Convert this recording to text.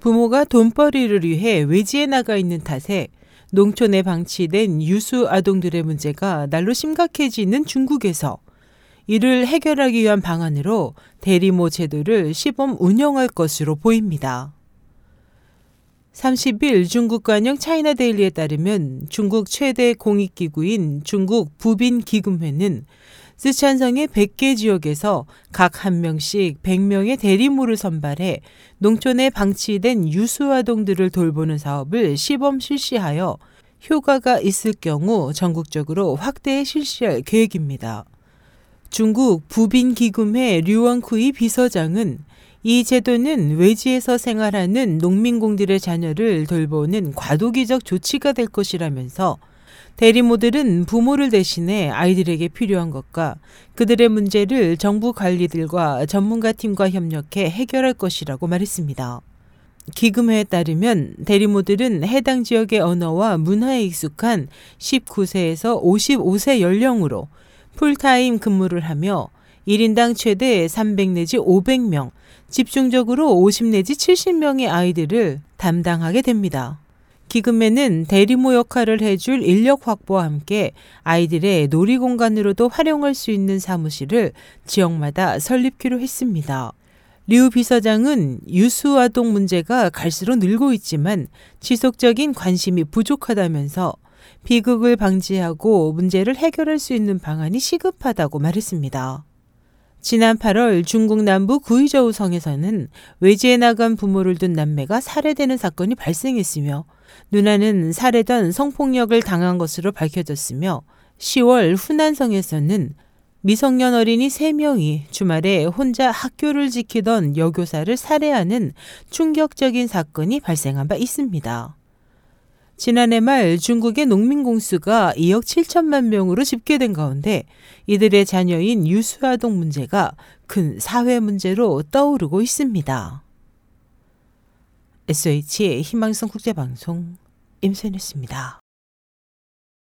부모가 돈벌이를 위해 외지에 나가 있는 탓에 농촌에 방치된 유수 아동들의 문제가 날로 심각해지는 중국에서 이를 해결하기 위한 방안으로 대리모 제도를 시범 운영할 것으로 보입니다. 30일 중국 관영 차이나 데일리에 따르면 중국 최대 공익기구인 중국 부빈기금회는 쓰촨성의 100개 지역에서 각 한 명씩 100명의 대리모를 선발해 농촌에 방치된 유수아동들을 돌보는 사업을 시범 실시하여 효과가 있을 경우 전국적으로 확대 실시할 계획입니다. 중국 부빈기금회 류원쿠이 비서장은 이 제도는 외지에서 생활하는 농민공들의 자녀를 돌보는 과도기적 조치가 될 것이라면서 대리모들은 부모를 대신해 아이들에게 필요한 것과 그들의 문제를 정부 관리들과 전문가 팀과 협력해 해결할 것이라고 말했습니다. 기금회에 따르면 대리모들은 해당 지역의 언어와 문화에 익숙한 19세에서 55세 연령으로 풀타임 근무를 하며 1인당 최대 300 내지 500명, 집중적으로 50 내지 70명의 아이들을 담당하게 됩니다. 기금에는 대리모 역할을 해줄 인력 확보와 함께 아이들의 놀이 공간으로도 활용할 수 있는 사무실을 지역마다 설립키로 했습니다. 류 비서장은 유수 아동 문제가 갈수록 늘고 있지만 지속적인 관심이 부족하다면서 비극을 방지하고 문제를 해결할 수 있는 방안이 시급하다고 말했습니다. 지난 8월 중국 남부 구이저우 성에서는 외지에 나간 부모를 둔 남매가 살해되는 사건이 발생했으며 누나는 살해던 성폭력을 당한 것으로 밝혀졌으며 10월 후난성에서는 미성년 어린이 3명이 주말에 혼자 학교를 지키던 여교사를 살해하는 충격적인 사건이 발생한 바 있습니다. 지난해 말 중국의 농민 공수가 2억 7천만 명으로 집계된 가운데 이들의 자녀인 유수아동 문제가 큰 사회 문제로 떠오르고 있습니다. SH의 희망성 국제방송 임선했습니다.